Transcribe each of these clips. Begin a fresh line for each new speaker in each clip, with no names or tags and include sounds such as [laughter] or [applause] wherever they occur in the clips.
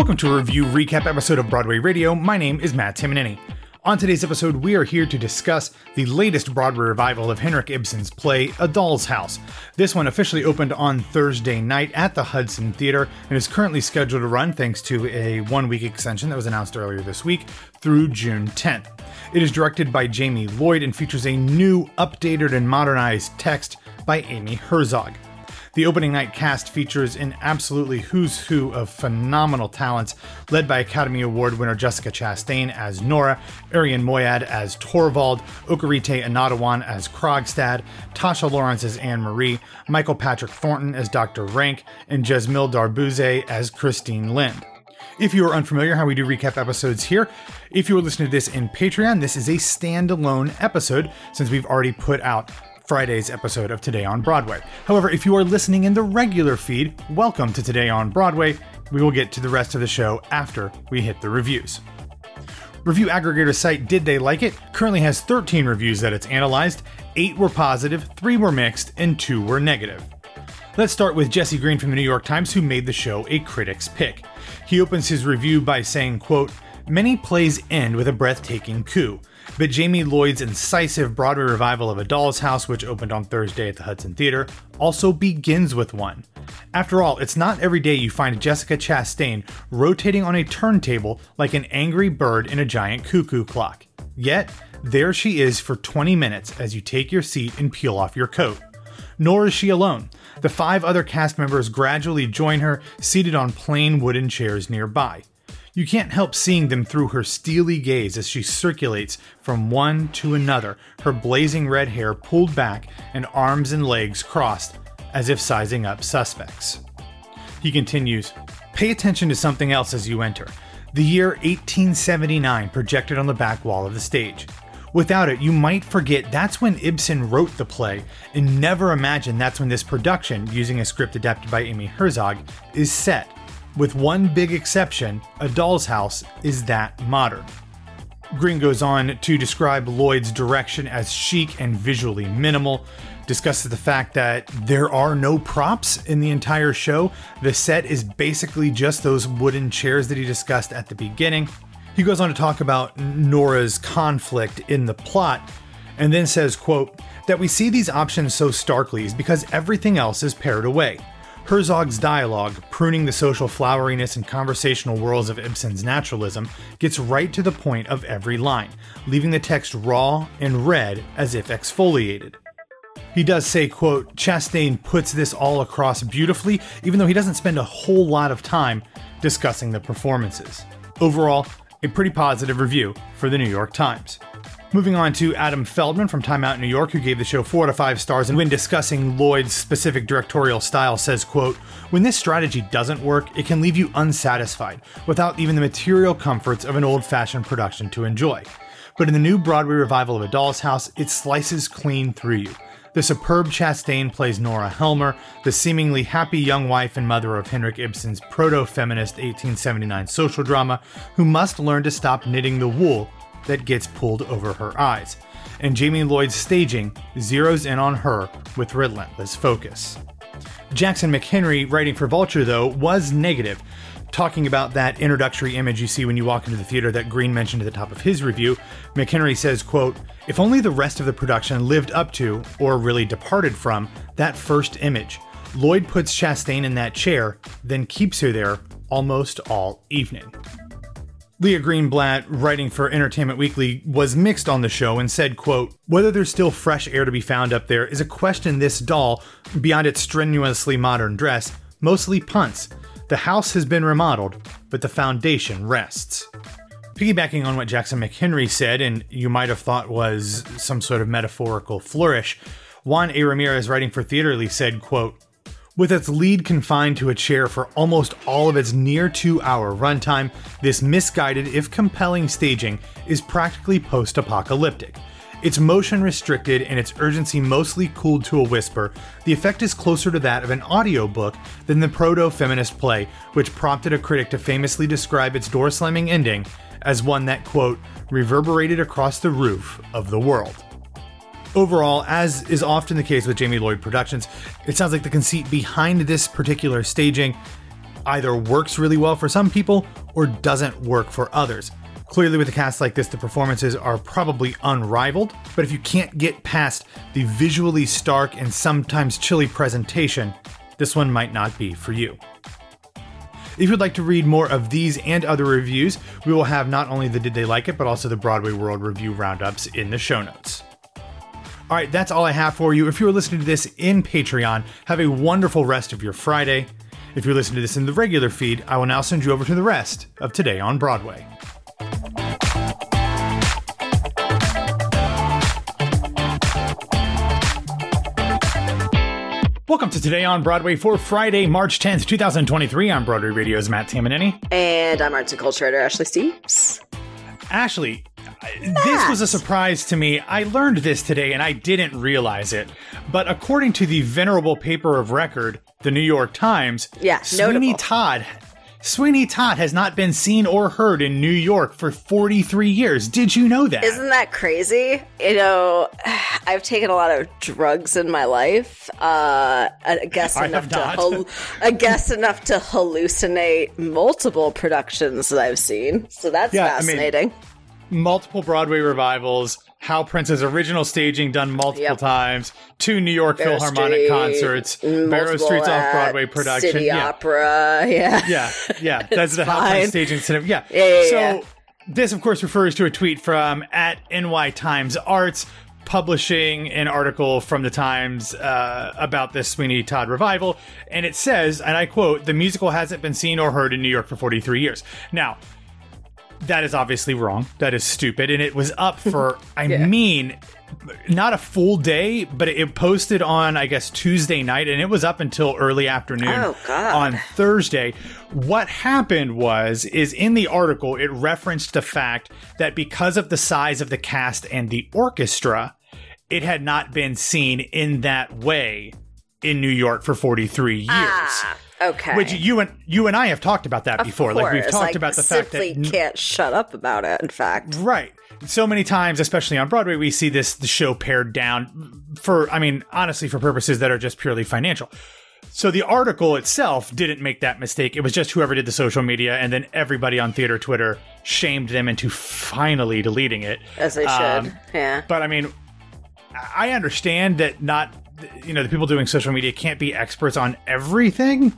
Welcome to a review recap episode of Broadway Radio. My name is Matt Tamanini. On today's episode, we are here to discuss the latest Broadway revival of Henrik Ibsen's play A Doll's House. This one officially opened on Thursday night at the Hudson Theater and is currently scheduled to run thanks to a one week extension that was announced earlier this week through June 10th. It is directed by Jamie Lloyd and features a new, updated, and modernized text by Amy Herzog. The opening night cast features an absolutely who's who of phenomenal talents, led by Academy Award winner Jessica Chastain as Nora, Arian Moayed as Torvald, Okieriete Onaodowan as Krogstad, Tasha Lawrence as Anne Marie, Michael Patrick Thornton as Dr. Rank, and Jesmille Darbouze as Christine Linde. If you are unfamiliar how we do recap episodes here, if you are listening to this in Patreon, this is a standalone episode since we've already put out Friday's episode of Today on Broadway. However, if you are listening in the regular feed, welcome to Today on Broadway. We will get to the rest of the show after we hit the reviews. Review aggregator site Did They Like It currently has 13 reviews that it's analyzed. 8 were positive, 3 were mixed, and 2 were negative. Let's start with Jesse Green from the New York Times who made the show a critic's pick. He opens his review by saying, quote, Many plays end with a breathtaking coup. But Jamie Lloyd's incisive Broadway revival of A Doll's House, which opened on Thursday at the Hudson Theater, also begins with one. After all, it's not every day you find Jessica Chastain rotating on a turntable like an angry bird in a giant cuckoo clock. Yet, there she is for 20 minutes as you take your seat and peel off your coat. Nor is she alone. The five other cast members gradually join her, seated on plain wooden chairs nearby. You can't help seeing them through her steely gaze as she circulates from one to another, her blazing red hair pulled back and arms and legs crossed as if sizing up suspects. He continues Pay attention to something else as you enter. The year 1879 projected on the back wall of the stage. Without it, you might forget that's when Ibsen wrote the play, and never imagine that's when this production, using a script adapted by Amy Herzog, is set. With one big exception, A Doll's House is that modern. Green goes on to describe Lloyd's direction as chic and visually minimal, discusses the fact that there are no props in the entire show. The set is basically just those wooden chairs that he discussed at the beginning. He goes on to talk about Nora's conflict in the plot and then says, quote, that we see these options so starkly is because everything else is pared away. Herzog's dialogue, pruning the social floweriness and conversational whirls of Ibsen's naturalism, gets right to the point of every line, leaving the text raw and red as if exfoliated. He does say, quote, Chastain puts this all across beautifully, even though he doesn't spend a whole lot of time discussing the performances. Overall, a pretty positive review for the New York Times. Moving on to Adam Feldman from Time Out New York, who gave the show four to five stars, and when discussing Lloyd's specific directorial style, says, quote, When this strategy doesn't work, it can leave you unsatisfied, without even the material comforts of an old-fashioned production to enjoy. But in the new Broadway revival of A Doll's House, it slices clean through you. The superb Chastain plays Nora Helmer, the seemingly happy young wife and mother of Henrik Ibsen's proto feminist 1879 social drama, who must learn to stop knitting the wool that gets pulled over her eyes, and Jamie Lloyd's staging zeroes in on her with relentless focus. Jackson McHenry, writing for Vulture, though, was negative, talking about that introductory image you see when you walk into the theater that Green mentioned at the top of his review. McHenry says, quote, If only the rest of the production lived up to, or really departed from, that first image. Lloyd puts Chastain in that chair, then keeps her there almost all evening. Leah Greenblatt, writing for Entertainment Weekly, was mixed on the show and said, quote, Whether there's still fresh air to be found up there is a question this doll, beyond its strenuously modern dress, mostly punts. The house has been remodeled, but the foundation rests. Piggybacking on what Jackson McHenry said, and you might have thought was some sort of metaphorical flourish, Juan A. Ramirez, writing for Theaterly, said, quote, with its lead confined to a chair for almost all of its near two hour runtime, this misguided, if compelling staging is practically post apocalyptic. It's motion restricted and its urgency mostly cooled to a whisper, the effect is closer to that of an audiobook than the proto feminist play, which prompted a critic to famously describe its door slamming ending as one that, quote, reverberated across the roof of the world. Overall, as is often the case with Jamie Lloyd Productions, it sounds like the conceit behind this particular staging either works really well for some people or doesn't work for others. Clearly, with a cast like this, the performances are probably unrivaled, but if you can't get past the visually stark and sometimes chilly presentation, this one might not be for you. If you'd like to read more of these and other reviews, we will have not only the Did They Like It, but also the Broadway World Review roundups in the show notes. All right, that's all I have for you. If you are listening to this in Patreon, have a wonderful rest of your Friday. If you're listening to this in the regular feed, I will now send you over to the rest of Today on Broadway. Welcome to Today on Broadway for Friday, March 10th, 2023. I'm Broadway Radio's Matt Tamanini.
And I'm arts and culture editor Ashley Steves.
Ashley, this was a surprise to me. I learned this today and I didn't realize it. But according to the venerable paper of record, the New York Times,
Yeah,
Sweeney
notable.
Todd Sweeney Todd has not been seen or heard in New York for 43 years. Did you know that?
Isn't that crazy? You know, [sighs] I've taken a lot of drugs in my life. Uh, I guess
I
enough to hal- I guess enough to hallucinate multiple productions that I've seen. So that's
Yeah, I mean-
fascinating.
Multiple Broadway revivals, Hal Prince's original staging done multiple
Yep.
times, two New York
Barrow
Philharmonic
Street,
concerts, Barrow Street's off Broadway production.
City
yeah.
Opera. [laughs] Yeah.
Yeah, yeah, that's the Hal. Prince staging cinema. Yeah,
Yeah, yeah,
So
yeah.
this, of course, refers to a tweet from at NY Times Arts publishing an article from the Times uh, about this Sweeney Todd revival, and it says, and I quote: "The musical hasn't been seen or heard in New York for 43 years." Now. That is obviously wrong. That is stupid. And it was up for, [laughs] I mean, not a full day, but it posted on, I guess, Tuesday night, and it was up until early afternoon
Oh,
on Thursday. What happened was, is in the article, it referenced the fact that because of the size of the cast and the orchestra, it had not been seen in that way in New York for 43 years.
Ah, okay.
Which you and you and I have talked about that before. Like we've talked about the fact
simply
that
can't shut up about it. In fact,
Right. So many times, especially on Broadway, we see this the show pared down for I mean, honestly, for purposes that are just purely financial. So the article itself didn't make that mistake. It was just whoever did the social media, and then everybody on theater Twitter shamed them into finally deleting it.
as they
Um,
should. yeah.
But I mean, I understand that not you know the people doing social media can't be experts on everything,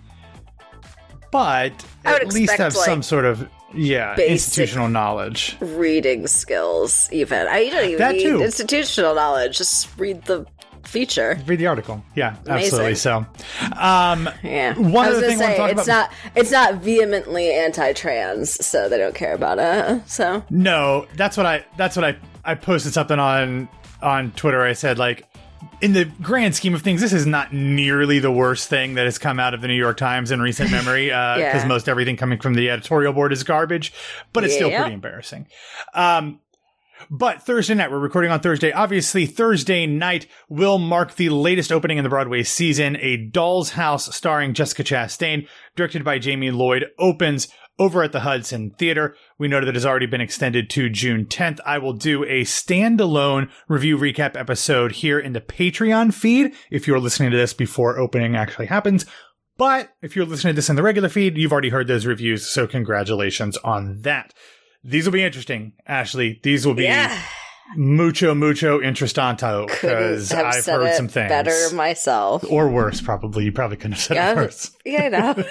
but at least have
like,
some sort of yeah institutional knowledge.
reading skills even i don't even
That
need
too.
institutional knowledge just read the feature
Read the article. Yeah, absolutely.
Amazing.
So, um,
yeah
One other thing I wanna talk
it's
about-
not it's not vehemently anti-trans so they don't care about it so
no, that's what I. That's what I. I posted something on on Twitter. I said like, in the grand scheme of things, this is not nearly the worst thing that has come out of the New York Times in recent [laughs] memory. Because
Yeah.
most everything coming from the editorial board is garbage, but it's still pretty embarrassing. Um, But Thursday night, we're recording on Thursday. Obviously, Thursday night will mark the latest opening in the Broadway season. A Doll's House starring Jessica Chastain, directed by Jamie Lloyd, opens over at the Hudson Theater. We know that it has already been extended to June 10th. I will do a standalone review recap episode here in the Patreon feed if you're listening to this before opening actually happens. But if you're listening to this in the regular feed, you've already heard those reviews, so congratulations on that. These will be interesting, Ashley. These will be
yeah
mucho, mucho interestanto because I've heard some things.
better myself
or worse, probably. You probably couldn't have said
yeah
it worse.
yeah i know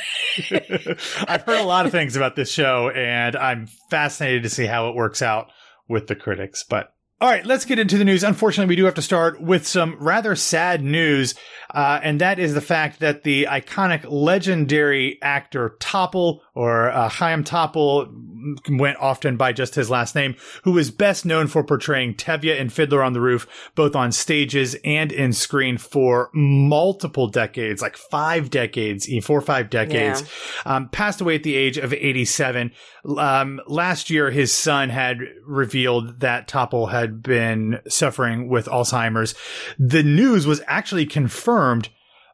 [laughs]
I've heard a lot of things about this show, and I'm fascinated to see how it works out with the critics. But all right, let's get into the news. Unfortunately, we do have to start with some rather sad news, uh, and that is the fact that the iconic, legendary actor Topol, or uh, Chaim Topol, went often by just his last name, who is best known for portraying Tevye in Fiddler on the Roof, both on stages and in screen for multiple decades, like five decades, four or five decades um, passed away at the age of 87. Um, last year, his son had revealed that Topol had been suffering with Alzheimer's. The news was actually confirmed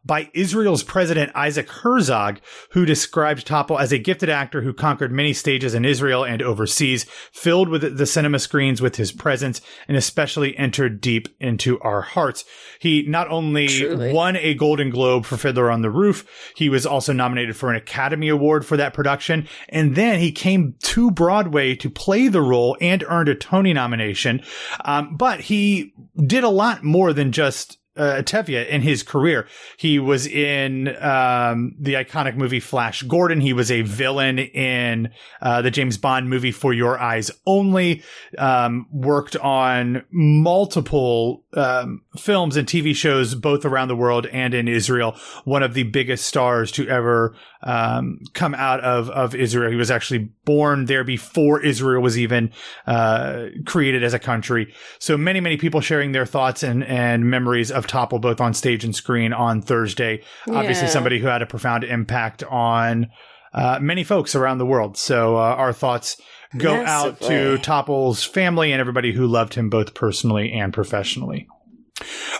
by Israel's president Isaac Herzog, who described Topol as a gifted actor who conquered many stages in Israel and overseas, filled with the cinema screens with his presence, and especially entered deep into our hearts. He not only
Truly.
won a Golden Globe for Fiddler on the Roof, he was also nominated for an Academy Award for that production, and then he came to Broadway to play the role and earned a Tony nomination. Um, but he did a lot more than just uh, Tevye in his career. He was in um, the iconic movie Flash Gordon. He was a villain in uh, the James Bond movie For Your Eyes Only. Um, worked on multiple um, films and TV shows both around the world and in Israel. One of the biggest stars to ever um, come out of of Israel. He was actually born there before Israel was even uh, created as a country. So many many people sharing their thoughts and and memories of Topol both on stage and screen on Thursday. Obviously, somebody who had a profound impact on uh, many folks around the world. So uh, our thoughts go out to Topol's family and everybody who loved him both personally and professionally.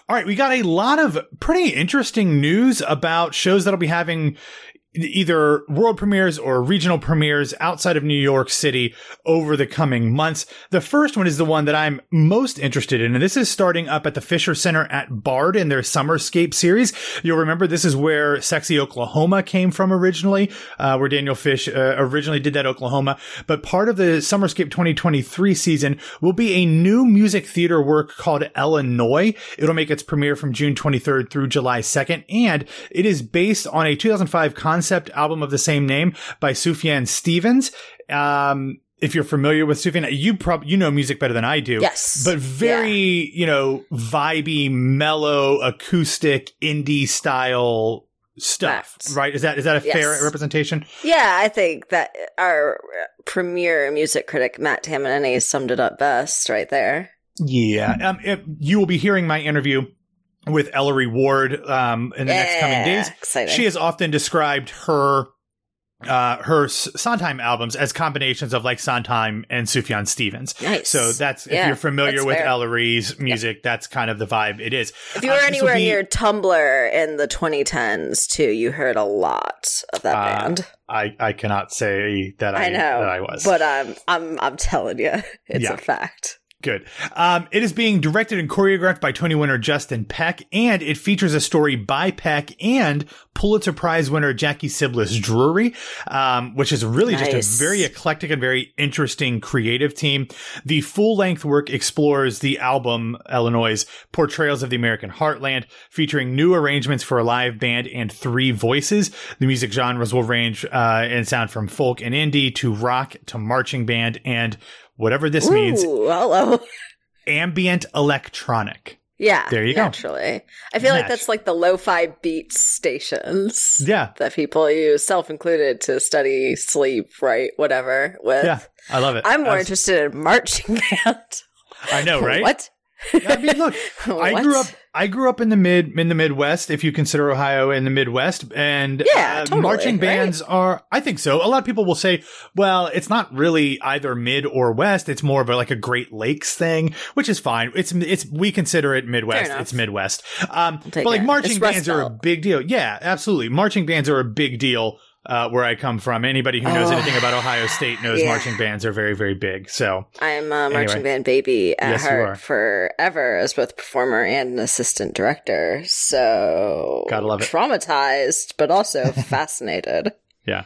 All right, we got a lot of pretty interesting news about shows that'll be having either world premieres or regional premieres outside of New York City over the coming months. The first one is the one that I'm most interested in, and this is starting up at the Fisher Center at Bard in their Summerscape series. You'll remember this is where Sexy Oklahoma came from originally, uh, where Daniel Fish uh, originally did that Oklahoma. But part of the Summerscape 2023 season will be a new music theater work called Illinois. It'll make its premiere from June 23rd through July 2nd, and it is based on a 2005 concept album of the same name by Sufjan Stevens. Um, if you're familiar with Sufjan, you probably you know music better than I do.
Yes.
but very you know vibey, mellow, acoustic, indie style stuff. Right? Is that is that a fair representation?
Yeah, I think that our premier music critic Matt Tamanini summed it up best right there.
Yeah. Um, it- you will be hearing my interview with Ellery Ward um, in the next coming days.
Exciting.
She has often described her uh, her Sondheim albums as combinations of like Sondheim and Sufjan Stevens.
nice.
So that's if
Yeah,
you're familiar with
fair.
Ellery's music, that's kind of the vibe it is.
If you were
Uh,
anywhere
be-
near Tumblr in the 2010s too, you heard a lot of that
Uh,
band.
I, I cannot say that I,
I know,
that I was.
but I'm I'm I'm telling you, it's
Yeah.
a fact.
Good. Um, it is being directed and choreographed by Tony winner Justin Peck, and it features a story by Peck and Pulitzer Prize winner Jackie Sibblies Drury, um, which is really just a very eclectic and very interesting creative team. The full length work explores the album Illinois' portrayals of the American heartland, featuring new arrangements for a live band and three voices. The music genres will range uh, in sound from folk and indie to rock to marching band and whatever this means
hello. [laughs]
ambient electronic.
Yeah,
There you go.
naturally. I feel like that's like the lo-fi beat stations
Yeah.
that people use, self-included, to study sleep, right? Whatever. With.
Yeah. I love it.
I'm more
was-
interested in marching [laughs] band.
I know, [laughs] right?
What?
I mean, look, I grew up. I grew up in the mid in the Midwest, if you consider Ohio in the Midwest, and
Yeah,
uh,
totally,
marching
right?
bands are. I think so. A lot of people will say, "Well, it's not really either mid or west. It's more of a, like a Great Lakes thing," which is fine. It's it's we consider it Midwest. It's Midwest. Um, but like marching bands are a big deal. Yeah, absolutely. Marching bands are a big deal. Uh, where I come from, anybody who knows
Oh,
anything about Ohio State knows
yeah.
marching bands are very, very big. So,
I'm a marching
Anyway.
band baby at
Yes,
heart forever as both performer and an assistant director. So
Gotta love it.
Traumatized, but also [laughs] fascinated.
Yeah.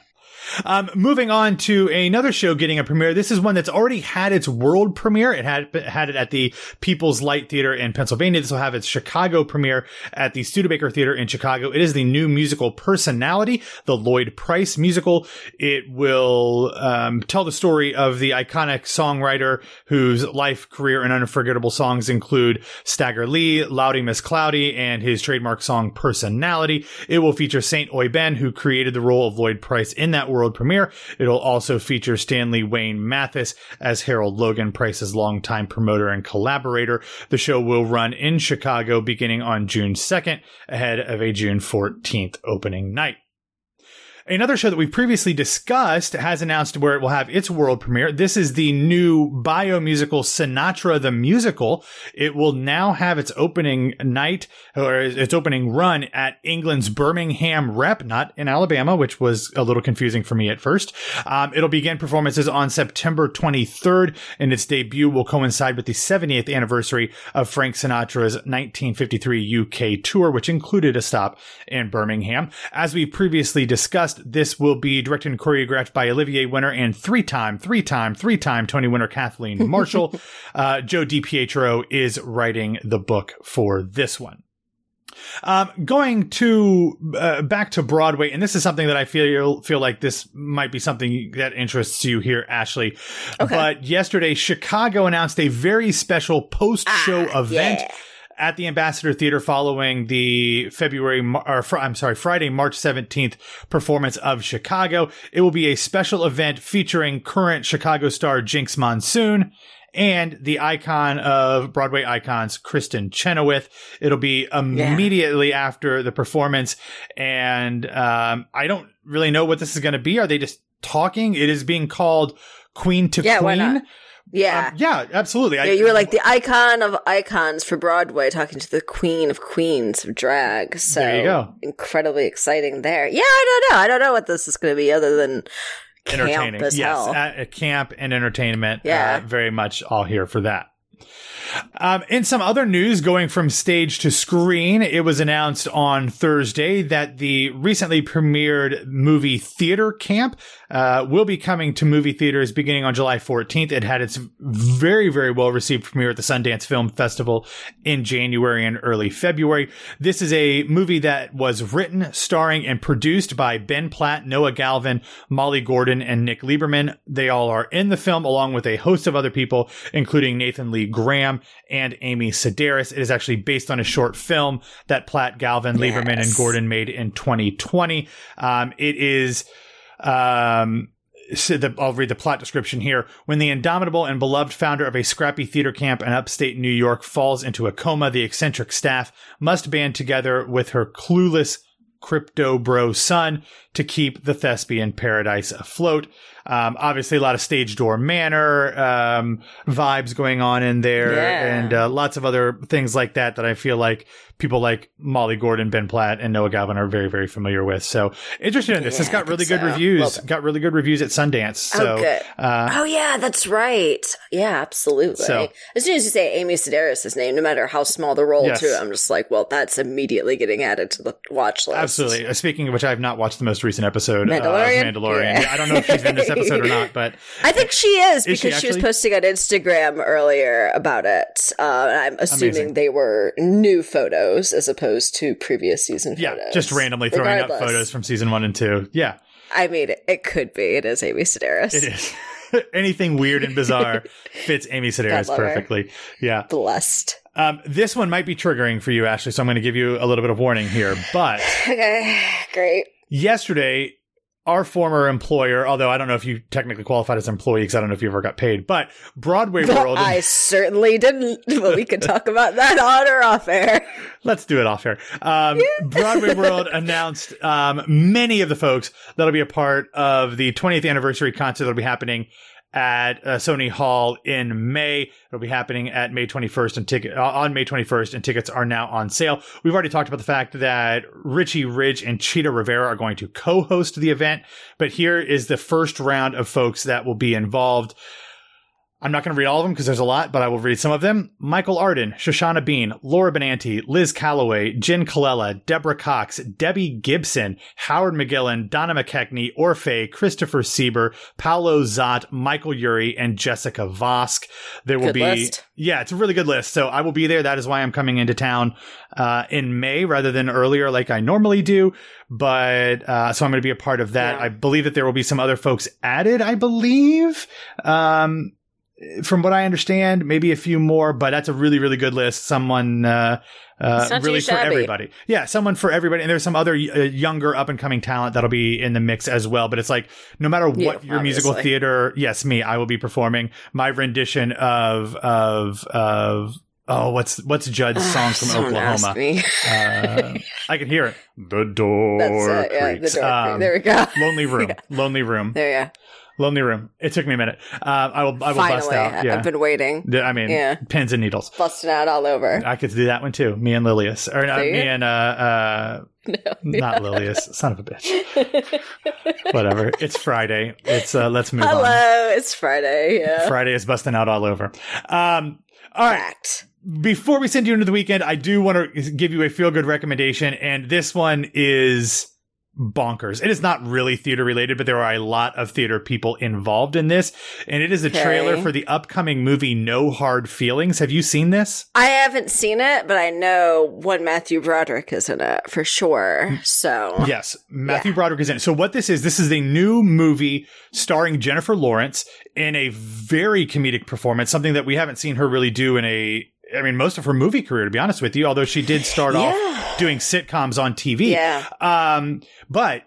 Um, moving on to another show getting a premiere. This is one that's already had its world premiere. It had had it at the People's Light Theater in Pennsylvania. This will have its Chicago premiere at the Studebaker Theater in Chicago. It is the new musical Personality, the Lloyd Price musical. It will um, tell the story of the iconic songwriter whose life, career, and unforgettable songs include Stagger Lee, Lawdy Miss Clawdy, and his trademark song Personality. It will feature Saint Aubyn, who created the role of Lloyd Price in that world premiere. It'll also feature Stanley Wayne Mathis as Harold Logan, Price's longtime promoter and collaborator. The show will run in Chicago beginning on June 2nd, ahead of a June 14th opening night. Another show that we've previously discussed has announced where it will have its world premiere. This is the new bio musical Sinatra the Musical. It will now have its opening night or its opening run at England's Birmingham Rep, not in Alabama, which was a little confusing for me at first. Um, it'll begin performances on September 23rd, and its debut will coincide with the 70th anniversary of Frank Sinatra's 1953 UK tour, which included a stop in Birmingham. As we previously discussed, this will be directed and choreographed by Olivier winner and three-time, three-time, three-time Tony winner Kathleen [laughs] Marshall. uh, Joe DiPietro is writing the book for this one. Um, going to uh, back to Broadway, and this is something that I feel feel like this might be something that interests you here, Ashley.
Okay.
But yesterday, Chicago announced a very special post-show
Ah,
event
yeah.
At the Ambassador Theater following the February, or fr- I'm sorry, Friday, March 17th performance of Chicago. It will be a special event featuring current Chicago star Jinkx Monsoon and the icon of Broadway icons, Kristin Chenoweth. It'll be immediately after the performance. And, um, I don't really know what this is going to be. Are they just talking? It is being called Queen to
Yeah,
Queen.
Yeah.
Um, yeah, absolutely. I-
yeah, you were like the icon of icons for Broadway, talking to the queen of queens of drag. So
There you go.
incredibly exciting there. Yeah, I don't know. I don't know what this is going to be other than camp
entertaining. yes,
hell.
at, at camp and entertainment.
Yeah.
uh, very much all here for that. Um, in some other news, going from stage to screen, it was announced on Thursday that the recently premiered movie Theater Camp uh, will be coming to movie theaters beginning on July 14th. It had its very, very well received premiere at the Sundance Film Festival in January and early February. This is a movie that was written, starring, and produced by Ben Platt, Noah Galvin, Molly Gordon, and Nick Lieberman. They all are in the film, along with a host of other people, including Nathan Lee Graham and Amy Sedaris. It is actually based on a short film that Platt, Galvin, Lieberman, and Gordon made in 2020. Um, it is um, so the, I'll read the plot description here. When the indomitable and beloved founder of a scrappy theater camp in upstate New York falls into a coma, the eccentric staff must band together with her clueless crypto bro son to keep the thespian paradise afloat. Um, obviously, a lot of Stage Door Manor um, vibes going on in there,
Yeah.
and uh, lots of other things like that that I feel like people like Molly Gordon, Ben Platt, and Noah Galvin are very, very familiar with. So interested in this.
Yeah,
it's
I
got really good
so.
reviews.
Love it.
Got really good reviews at Sundance. So,
oh, good.
uh,
oh, yeah, that's right. Yeah, absolutely.
So-
as soon as you say Amy Sedaris' name, no matter how small the role,
Yes.
too, I'm just like, well, that's immediately getting added to the watch list.
Absolutely. Uh, Speaking of which, I have not watched the most recent episode
Mandalorian?
of Mandalorian.
Yeah.
I don't know if she's in this episode or not, [laughs] but
I think she is
Is
because
she
she, was posting on Instagram earlier about it. Uh, I'm assuming
Amazing.
they were new photos as opposed to previous season
yeah,
photos.
just randomly throwing up photos from season one and two. Yeah,
I mean, it, it could be. It is Amy Sedaris.
it is. [laughs] Anything weird and bizarre [laughs] fits Amy Sedaris perfectly. Yeah.
Blessed.
Um, this one might be triggering for you, Ashley, so I'm going to give you a little bit of warning here. But [laughs]
Okay, great.
yesterday, our former employer, although I don't know if you technically qualified as an employee because I don't know if you ever got paid, but Broadway World.
I certainly didn't. [laughs] But we could talk about that on or off air. [laughs]
Let's do it off air. Um, [laughs] Broadway World announced um, many of the folks that'll be a part of the 20th anniversary concert that'll be happening at uh, Sony Hall in May. It'll be happening at May 21st and ticket uh, on May 21st, and tickets are now on sale. We've already talked about the fact that Richie Ridge and Chita Rivera are going to co-host the event, but here is the first round of folks that will be involved. I'm not going to read all of them because there's a lot, but I will read some of them. Michael Arden, Shoshana Bean, Laura Benanti, Liz Callaway, Jenn Colella, Deborah Cox, Debbie Gibson, Howard McGillin, Donna McKechnie, Orfeh, Christopher Sieber, Paulo Szot, Michael Urie, and Jessica Vosk. There will
Good
be,
list.
yeah, it's a really good list. So I will be there. That is why I'm coming into town uh, in May rather than earlier like I normally do. But uh, so I'm going to be a part of that.
Yeah.
I believe that there will be some other folks added, I believe. Um, from what I understand, maybe a few more, but that's a really, really good list. Someone, uh, uh,
It's not too
really for everybody. Yeah, someone for everybody. And there's some other uh, younger up and coming talent that'll be in the mix as well. But it's like, no matter what
Yeah,
your musical theater, yes, me, I will be performing my rendition of, of, of, oh, what's what's Judd's song from
Don't ask
Oklahoma?
me.
Uh, I can hear it. The door
That's it. Yeah, the door.
Um,
there we go.
lonely [laughs] room. Lonely room.
There you go.
Lonely room. It took me a minute. Uh, I will. I will
Finally,
bust out. Yeah.
I've been waiting,
I mean,
Yeah.
pins and needles.
busting out all over.
I could do that one too. Me and Lilius, or not me and uh, uh, not Lilius. Son of a bitch. [laughs] Whatever. It's Friday. It's uh, let's move on.
Hello, it's Friday. Yeah.
Friday is busting out all over. Um, all right.
Fact.
Before we send you into the weekend, I do want to give you a feel good recommendation, and this one is bonkers. It is not really theater related, but there are a lot of theater people involved in this, and it is a
Okay.
trailer for the upcoming movie No Hard Feelings. Have you seen this?
I haven't seen it, but I know one Matthew Broderick is in it for sure. So
Yes, Matthew Broderick is in it. So what this is, this is a new movie starring Jennifer Lawrence in a very comedic performance, something that we haven't seen her really do in a I mean most of her movie career to be honest with you, although she did start
Yeah.
off doing sitcoms on TV.
yeah,
Um but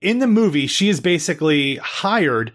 in the movie she is basically hired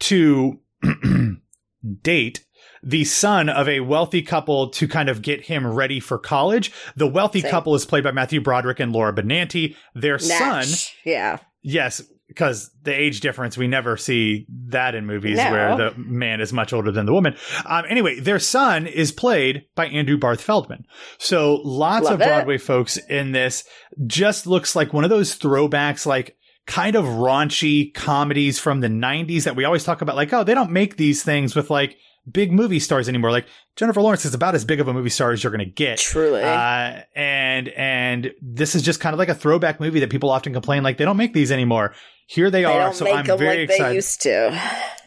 to [clears throat] date the son of a wealthy couple to kind of get him ready for college. The wealthy
Same.
couple is played by Matthew Broderick and Laura Benanti. Their son
Yeah,
Yes, because the age difference, we never see that in movies
No.
where the man is much older than the woman. Um, anyway, their son is played by Andrew Barth Feldman. So lots
Love
of
it.
Broadway folks in this just looks like one of those throwbacks, like kind of raunchy comedies from the 90s that we always talk about. Like, oh, they don't make these things with like big movie stars anymore. Like Jennifer Lawrence is about as big of a movie star as you're going to get.
truly.
Uh, and and this is just kind of like a throwback movie that people often complain like they don't make these anymore. Here they,
they
are. So I'm very
like they
excited.
used to.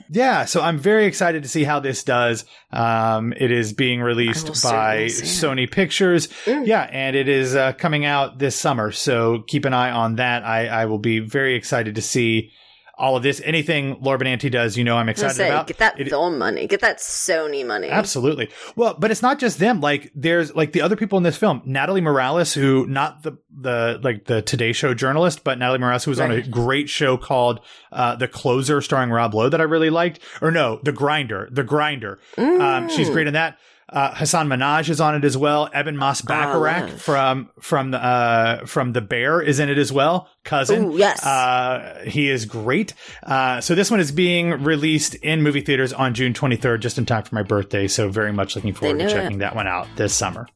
yeah, so I'm very excited to see how this does. Um, it is being released by. Sony Pictures.
Mm.
Yeah, and it is uh, coming out this summer. So keep an eye on that. I, I will be very excited to see all of this. Anything Laura Benanti does, you know, I'm excited
say,
about.
get that
It-
film money, get that Sony money.
Absolutely. Well, but it's not just them. Like there's like the other people in this film, Natalie Morales, who not the the like the Today Show journalist, but Natalie Morales, who was on a great show called uh, The Closer, starring Rob Lowe, that I really liked. Or no, The Grinder, The Grinder. Um, she's
Mm.
great in that. Uh, Hasan Minhaj is on it as well. Ebon Moss Bachrach
love.
from from the uh, from the Bear is in it as well. Cousin,
Ooh, yes.
uh, he is great. Uh, so this one is being released in movie theaters on June 23rd, just in time for my birthday. So very much looking forward to checking that one out this summer.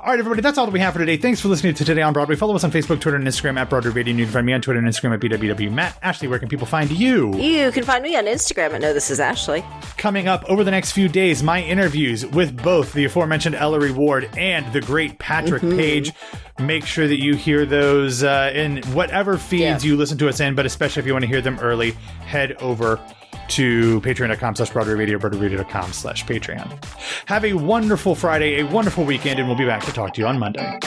All right, everybody, that's all that we have for today. Thanks for listening to Today on Broadway. Follow us on Facebook, Twitter, and Instagram at Broadway Radio. You can find me on Twitter and Instagram at BWW Matt. Ashley, where can people find you?
You can find me on Instagram at No This Is Ashley.
Coming up over the next few days, my interviews with both the aforementioned Ellery Ward and the great Patrick Page. Make sure that you hear those uh, in whatever feeds
Yeah.
you listen to us in, but especially if you want to hear them early, head over to patreon.com slash broadwayradio, broadwayradio.com slash patreon. Have a wonderful Friday, a wonderful weekend, and we'll be back to talk to you on Monday.